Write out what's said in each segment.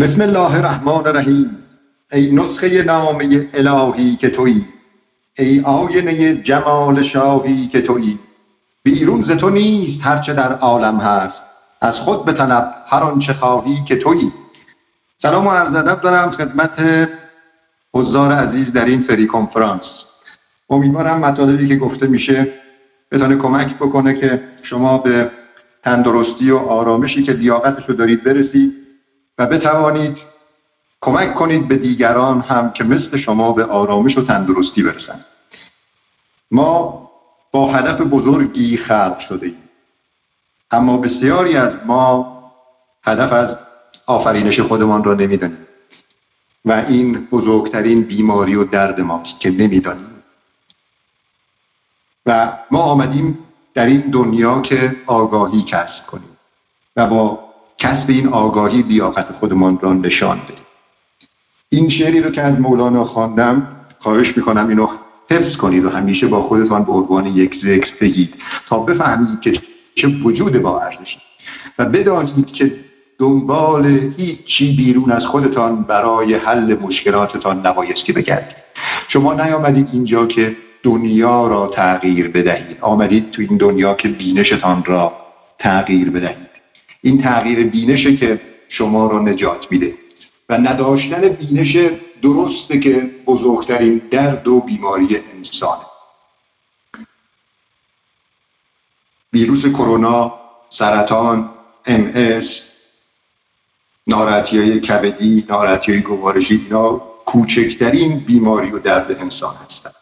بسم الله الرحمن الرحیم. ای نسخه نامه الهی که تویی. ای آینه جمال شاهی که تویی. بیرون ز تو نیست هرچه در عالم هست. از خود بطلب هر آنچه خواهی که تویی. سلام و عرض ادب دارم خدمت حضار عزیز در این فری کنفرانس. امیدوارم مطالبی که گفته میشه بتونه کمک بکنه که شما به تندرستی و آرامشی که لیاقتش رو دارید برسید و بتوانید کمک کنید به دیگران هم که مثل شما به آرامش و تندرستی برسند. ما با هدف بزرگی خلق شده ایم. اما بسیاری از ما هدف از آفرینش خودمان را نمی‌دانیم. و این بزرگترین بیماری و درد ماست که نمی‌دانیم. و ما آمدیم در این دنیا که آگاهی کسب کنیم و با کسب این آگاهی لیاقت خودمان را نشان بدیم این شعری رو که از مولانا خواندم خواهش می‌کنم اینو حفظ کنید و همیشه با خودتان به عنوان یک ذکر بگید تا بفهمید که چه وجود با ارزشی و بدانید که دنبال هیچی بیرون از خودتان برای حل مشکلاتتان نبایستی بگردید. شما نیامدید اینجا که دنیا را تغییر بدهید. آمدید تو این دنیا که بینشتان را تغییر بدهید. این تغییر بینشه که شما را نجات میده و نداشتن بینش درسته که بزرگترین درد و بیماری انسانه. ویروس کرونا سرطان ام اس ناراحتی کبدی ناراحتی های گوارشی اینا کوچکترین بیماری و درد انسان هستند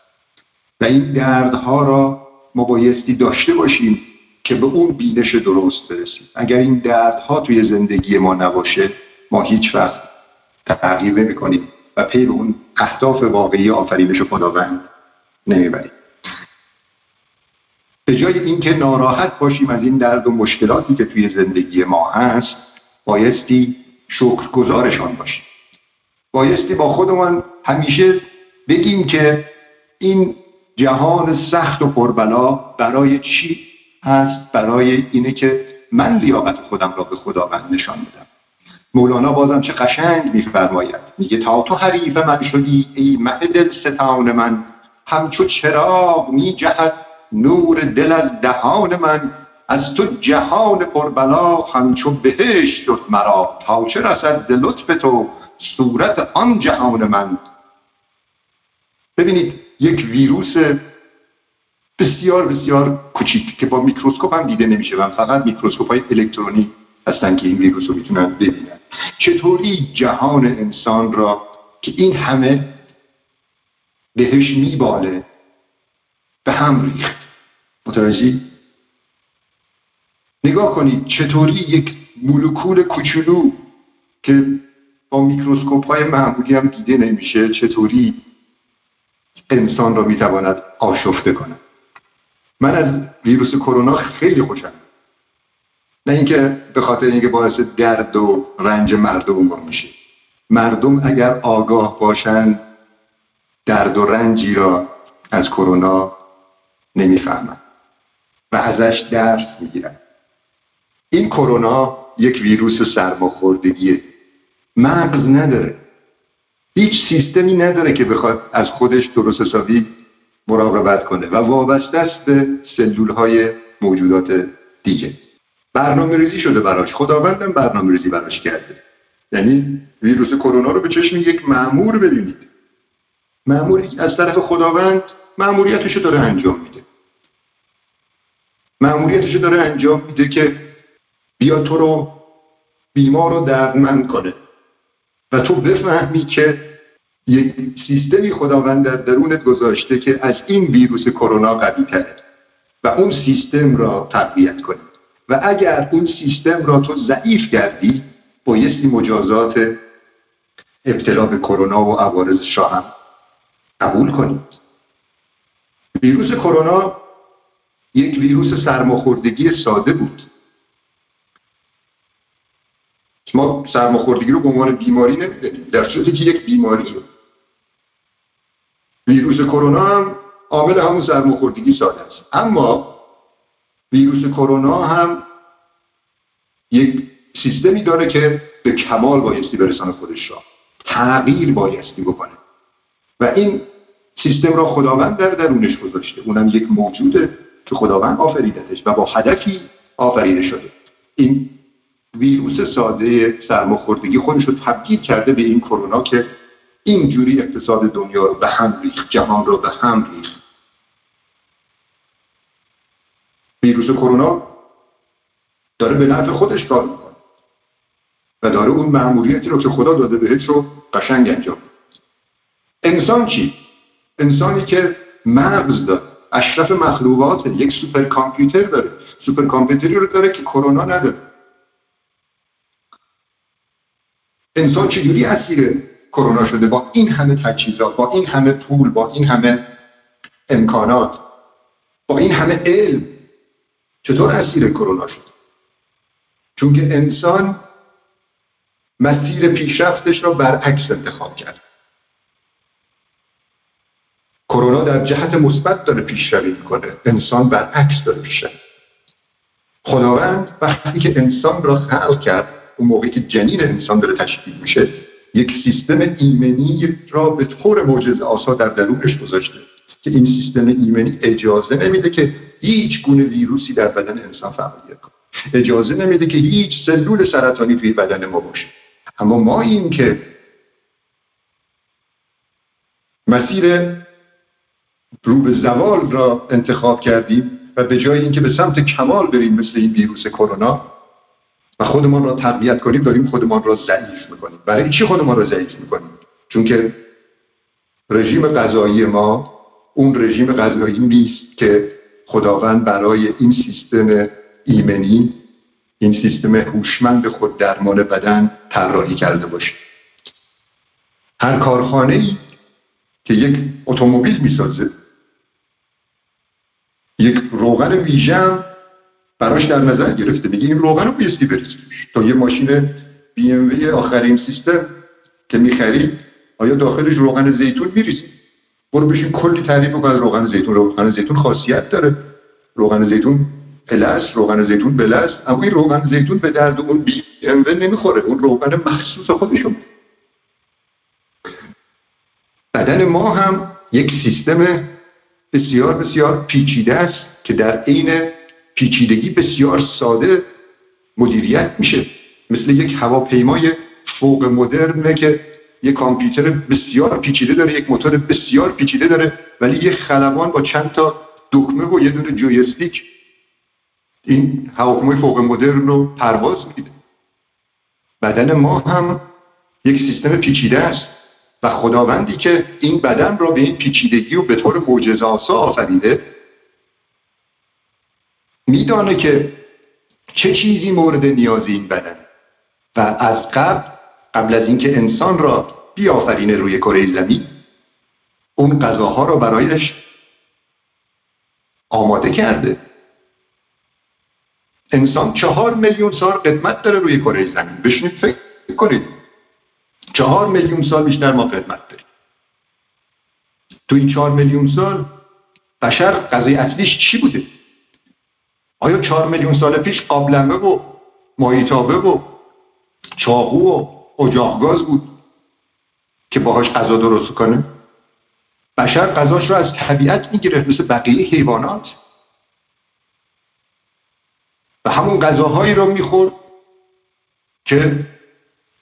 و این دردها را ما بایستی داشته باشیم که به اون بینش درست برسیم. اگر این دردها توی زندگی ما نباشه ما هیچ وقت تغییر نمی کنیم و پی به اون اهداف واقعی آفرینش خداوند نمی‌بریم. به جای اینکه ناراحت باشیم از این درد و مشکلاتی که توی زندگی ما هست بایستی شکرگزارشان باشیم. بایستی با خودمان همیشه بگیم که این جهان سخت و پربلا برای چی؟ هست برای اینه که من لیاقت خودم را به خداوند نشان بدم. مولانا بازم چه قشنگ میفرماید. میگه تا تو حریف من شدی ای مه دل ستان من. همچو چراغ میجهد نور دل از دهان من. از تو جهان پربلا همچو بهشت شد مرا. تا چه رسد ز لطف تو صورت آن جهان من؟ ببینید یک ویروس بسیار بسیار کوچیک که با میکروسکوپ هم دیده نمیشه و فقط میکروسکوپ های الکترونی هستن که این ویروس رو می‌تونن ببینن. چطوری جهان انسان را که این همه بهش میباله به هم ریخت؟ متوجهی؟ نگاه کنید چطوری یک مولکول کوچولو که با میکروسکوپ های معمولی هم دیده نمیشه چطوری انسان را می‌تواند آشفته کند؟ من از ویروس کرونا خیلی خوشم نه اینکه به خاطر اینکه باعث درد و رنج مردم میشه. مردم اگر آگاه باشند درد و رنجی را از کرونا نمی‌فهمند و ازش درس می‌گیرن. این کرونا یک ویروس سرماخوردگیه مغز نداره. هیچ سیستمی نداره که بخواد از خودش درست حسابی مراقبت کنه و وابسته است به سلول های موجودات دیگه. برنامه ریزی شده براش. خداوندم برنامه ریزی براش کرده. یعنی ویروس کرونا رو به چشم یک معمور ببینید. معمور از طرف خداوند معموریتش رو داره انجام میده. معموریتش رو داره انجام میده که بیا تو رو بیمار رو دردمند کنه. و تو بفهمی که یک سیستمی خداوند در درونت گذاشته که از این ویروس کرونا قوی تره و اون سیستم را تقویت کنی. و اگر اون سیستم را تو ضعیف کردی بایستی مجازات ابتلا به کرونا و عوارض هم قبول کنید ویروس کرونا یک ویروس سرماخوردگی ساده بود. ما سرماخوردگی رو به عنوان بیماری نمی‌دونیم. در صورتی که یک بیماری ویروس کرونا هم عامل همون سرماخوردگی ساده است. اما ویروس کرونا هم یک سیستمی داره که به کمال بایستی برسانه خودش را تغییر بایستی بکنه. و این سیستم را خداوند در درونش گذاشته. اونم یک موجوده که خداوند آفریدتش و با هدفی آفریده شده. این ویروس ساده سرماخوردگی خودش رو تبدیل کرده به این کرونا که اینجوری اقتصاد دنیا رو به هم ریخت جهان رو به هم ریخت. ویروس کرونا داره به نفع خودش کار می‌کنه و داره اون معمولیتی رو که خدا داده بهش رو قشنگ انجام انسان چی؟ انسانی که مغز داره اشرف مخلوقات یک سوپر کامپیوتر داره. سوپر کامپیوتری رو داره که کرونا نداره. انسان چجوری اسیر کرونا شده با این همه تجهیزات با این همه پول با این همه امکانات با این همه علم چطور اسیر کرونا شد؟ چون که انسان مسیر پیشرفتش را برعکس انتخاب کرد. کرونا در جهت مثبت داره پیشروی می‌کنه. انسان برعکس داره پیشروی خداوند وقتی که انسان را خلق کرد اون موقعی که جنین انسان داره تشکیل میشه یک سیستم ایمنی را به طور معجزه آسا در درونش گذاشته که این سیستم ایمنی اجازه نمیده که هیچ گونه ویروسی در بدن انسان فعالیت کنه. اجازه نمیده که هیچ سلول سرطانی توی بدن ما باشه. اما ما این که مسیر رو به زوال را انتخاب کردیم و به جای اینکه به سمت کمال بریم مثل این ویروس کرونا و خودمان را تقویت کنیم داریم خودمان را ضعیف می‌کنیم. برای چی خودمان را ضعیف می‌کنیم؟ چون که رژیم غذایی ما اون رژیم غذایی نیست که خداوند برای این سیستم ایمنی این سیستم هوشمند خود درمان بدن طراحی کرده باشه. هر کارخانه ای که یک اتومبیل می‌سازه یک روغن ویژه براش در نظر گرفته. میگه این روغن رو بیستی بریز تا یه ماشین بی ام آخرین سیستم که می‌خرید آیا داخلش روغن زیتون میریزی برو بشین کلی تعریف بکن از روغن زیتون. روغن زیتون خاصیت داره. روغن زیتون پلس روغن زیتون بلس اما این روغن زیتون به درد اون بی ام نمی‌خوره. اون روغن مخصوص خودشون. بدن ما هم یک سیستم بسیار بسیار پیچیده است که در عین پیچیدگی بسیار ساده مدیریت میشه. مثل یک هواپیمای فوق مدرنه که یک کامپیوتر بسیار پیچیده داره یک موتور بسیار پیچیده داره ولی یک خلبان با چند تا دکمه و یه دونه جویستیک این هواپیمای فوق مدرن رو پرواز میده. بدن ما هم یک سیستم پیچیده است و خداوندی که این بدن را به این پیچیدگی و به طور معجزه آسا آفریده میدانه که چه چیزی مورد نیاز این بدن. و از قبل قبل از اینکه انسان را بیافرینه روی کره زمین اون غذاها را برایش آماده کرده. انسان چهار میلیون سال قدمت داره روی کره زمین. بشنید فکر کنید. چهار میلیون سال بیشتر ما قدمت داریم. تو این چهار میلیون سال بشر غذای اصلیش چی بوده؟ آیا چهار میلیون سال پیش قابلمه و مایتابه و چاقو و اجاق گاز بود که باهاش غذا درست کنه؟ بشر غذاش رو از طبیعت می‌گیره مثل بقیه حیوانات. و همون غذاهایی رو می‌خورد که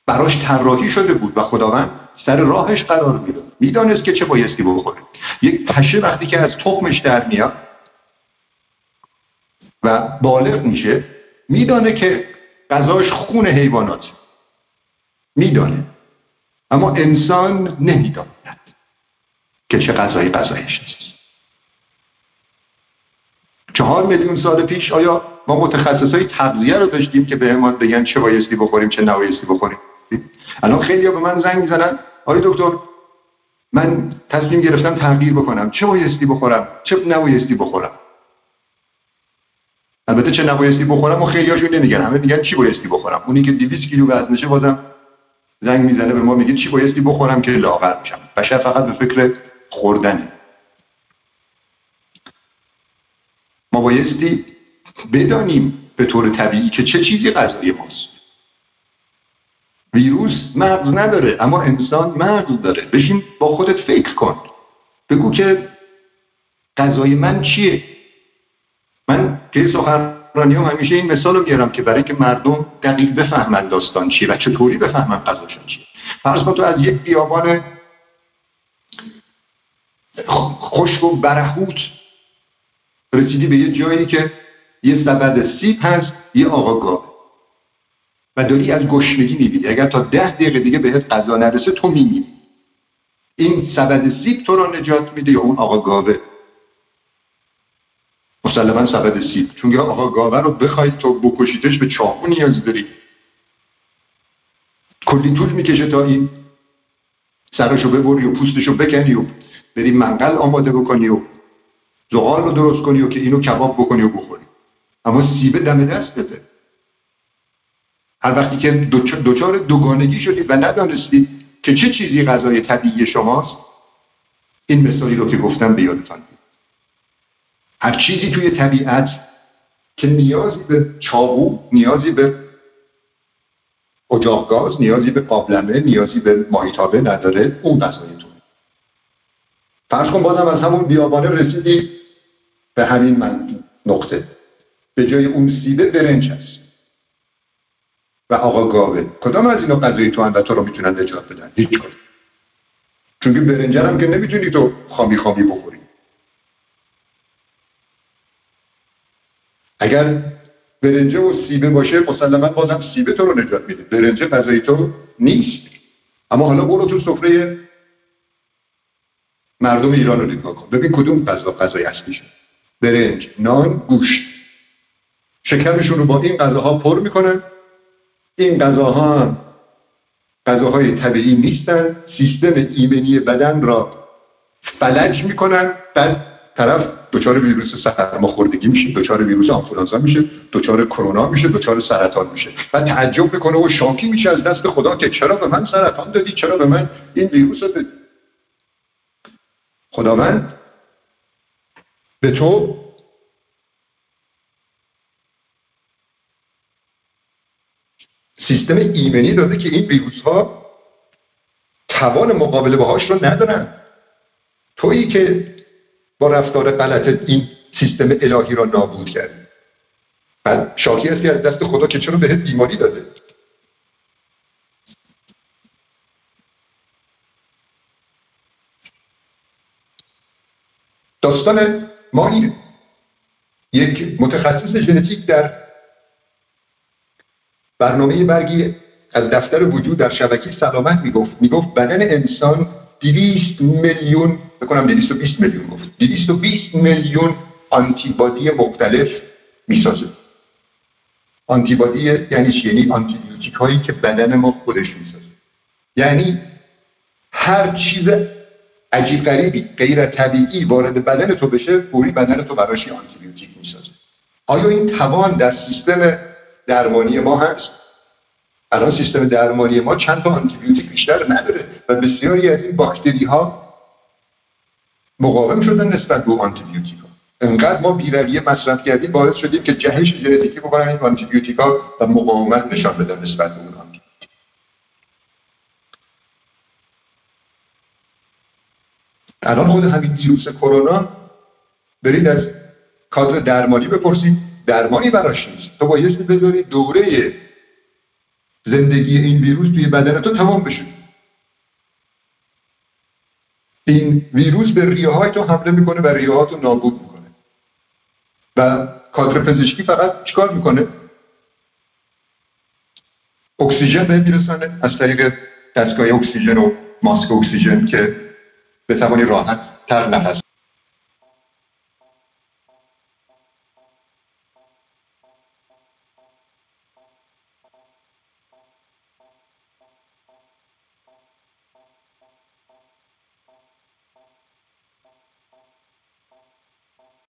براش طراحی شده بود و خداوند سر راهش قرار می‌داد. می‌دانست که چه بایستی بخوره. یک پشه وقتی که از تخمش در میاد و بالغ میشه میدانه که غذاش خون حیوانات میدانه. اما انسان نمی‌داند که چه غذایی غذایش نیست. چهار میلیون سال پیش آیا ما متخصص های تغذیه رو داشتیم که به بگن چه بایستی بخوریم چه نبایستی بخوریم؟ الان خیلی به من زنگ می‌زنن آیا دکتر من تصمیم گرفتم تغییر بکنم. چه بایستی بخورم؟ چه نبایستی بخورم؟ البته چه نبایستی بخورم و خیلی هاشون نمیگن. همه میگن چی بایستی بخورم؟ اونی که 200 کیلو وزنشه بازم زنگ می‌زنه به ما میگه چی بایستی بخورم که لاغر میشم بشر فقط به فکر خوردنه. ما بایستی بدانیم به طور طبیعی که چه چیزی غذای ماست. ویروس مغز نداره اما انسان مغز داره. بشین با خودت فکر کن. بگو که غذای من چیه؟ من که سخنرانی هم همیشه این مثال رو میارم که برای که مردم دقیق بفهمن داستان چیه و چطوری بفهمن غذاشون چیه. فرض کن تو از یک بیابان خشک و برهوت رسیدی به یه جایی که یه سبد سیب هست یه آقا گاوه و داری از گشنگی می‌بینی. اگر تا ده دقیقه دیگه بهت غذا نرسه تو میمیری. این سبد سیب تو رو نجات میده یا اون آقا گاوه؟ مسلما سبد سیب. چون آقا گاوه رو بخوای تو بکشیدش به چاقو نیاز داری. کلی طول می‌کشه تا این سرشو ببری و پوستشو بکنی و بری منقل آماده بکنی و زغال رو درست کنی و که اینو کباب بکنی و بخوری. اما سیبه دم دستته. هر وقتی که دوچار دوگانگی شدید و ندانستید که چه چیزی غذای طبیعی شماست این مثالی رو که گفتم به یادتان هر چیزی توی طبیعت که نیازی به چاقو نیازی به اجاق گاز نیازی به قابلمه نیازی به ماهیتابه نداره اون غذای تو. فرض کن بازم از همون بیابانه رسیدی به همین من نقطه. به جای اون سیبه برنج هست. و آقا گاوه. کدام از اینا غذای تو و تو رو می‌تونن نجات بدن؟ هیچ چون که برنجر هم که نمی‌تونی تو خامی خامی بخوری. اگر برنجه و سیبه باشه مسلما بازم سیبه تو رو نجات میده. برنجه غذای تو نیست. اما حالا برو تو سفره مردم ایران رو نگاه کن. ببین کدوم غذا غذای اصلیشه. برنج نان گوشت. شکمشون رو با این غذاها پر می‌کنن. این غذاها غذاهای طبیعی نیستن. سیستم ایمنی بدن را فلج می‌کنن. بعد طرف دچار ویروس سرماخوردگی میشه دچار ویروس آنفولانزا میشه دچار کرونا میشه دچار سرطان میشه. و تعجب می‌کنه و شاکی میشه از دست خدا که چرا به من سرطان دادی چرا به من این ویروس رو دادی؟ خداوند به تو سیستم ایمنی داده که این ویروس ها توان مقابله باهاش رو ندارن. تویی که با رفتار غلط این سیستم الهی را نابود کرد. بعد شاکی هستی از دست خدا که چرا بهت بیماری داده؟ داستان ما این یک متخصص ژنتیک در برنامه برگی از دفتر وجود در شبکه سلامت می‌گفت. می‌گفت بدن انسان 200 میلیون بکنم 220 میلیون گفت. 220 میلیون آنتیبادی مختلف می‌سازه. آنتیبادی یعنی چی؟ یعنی آنتیبیوتیک هایی که بدن ما خودش می‌سازه. یعنی هر چیز عجیب غریبی غیر طبیعی وارد بدن تو بشه فوری بدن تو براش آنتیبیوتیک می‌سازه. آیا این توان در سیستم درمانی ما هست؟ الان سیستم درمانی ما چند تا آنتیبیوتیک بیشتر نداره و بسیاری از این باکتری ها مقاوم شدن نسبت به آنتیبیوتیک ها انقدر ما بیرویه مصرف کردیم باعث شدیم که جهش ژنتیکی بکنن این آنتیبیوتیک ها و مقاومت نشان بدن نسبت به اون الان خود همین ویروس کرونا برید از کادر درمانی بپرسید. درمانی براش نیست. تو بایستی بدونی دوره زندگی این ویروس توی بدن تو تمام بشه. این ویروس به ریه های تو حمله می‌کنه و ریه تو نابود می‌کنه. و کادر پزشکی فقط چیکار می‌کنه؟ اکسیژن به میرسانه. از طریق دستگاه اکسیژن و ماسک اکسیژن که به توانی راحت تر نفس